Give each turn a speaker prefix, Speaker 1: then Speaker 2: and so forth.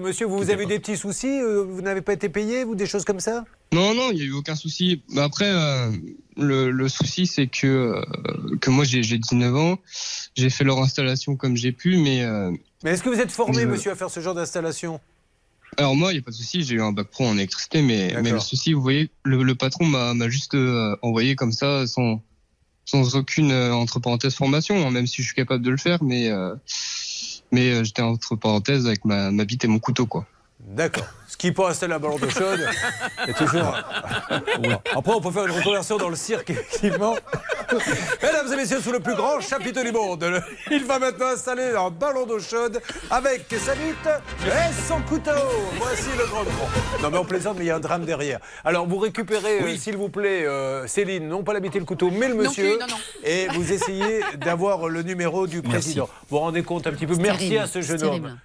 Speaker 1: Monsieur, vous, vous avez eu des petits soucis euh, Vous n'avez pas été payé ou des choses comme ça?
Speaker 2: Non, non, il n'y a eu aucun souci. Mais Après, euh, le, le souci, c'est que, euh, que moi, j'ai j'ai 19 ans. J'ai fait leur installation comme j'ai pu, mais. euh,
Speaker 1: Mais est-ce que vous êtes formé,
Speaker 2: Je-
Speaker 1: monsieur, à faire ce genre d'installation?
Speaker 2: Alors, moi, il n'y a pas de souci. J'ai eu un bac pro en électricité, mais, le souci, vous voyez, le, le patron m'a juste envoyé comme ça, sans, sans aucune, entre parenthèses, formation, hein, même si je suis capable de le faire, mais. Mais euh, j'étais entre parenthèses avec ma, ma bite et mon couteau, quoi.
Speaker 1: D'accord. Ce qui pour installer un ballon d'eau chaude est toujours. Après, on peut faire une reconversion dans le cirque, effectivement. Mesdames et messieurs, sous le plus grand chapiteau du monde, le- il va maintenant installer un ballon d'eau chaude avec sa bite et son couteau. Voici le grand grand. Non, mais on plaisante, mais il y a un drame derrière. Alors, vous récupérez, euh, s'il vous plaît, euh, Céline, non pas la bite et le couteau, mais le
Speaker 3: Non
Speaker 1: monsieur.
Speaker 3: plus, non, non.
Speaker 1: Et vous essayez d'avoir le numéro du président. Vous vous rendez compte un petit peu Merci
Speaker 4: terrible,
Speaker 1: à ce jeune homme
Speaker 4: terrible.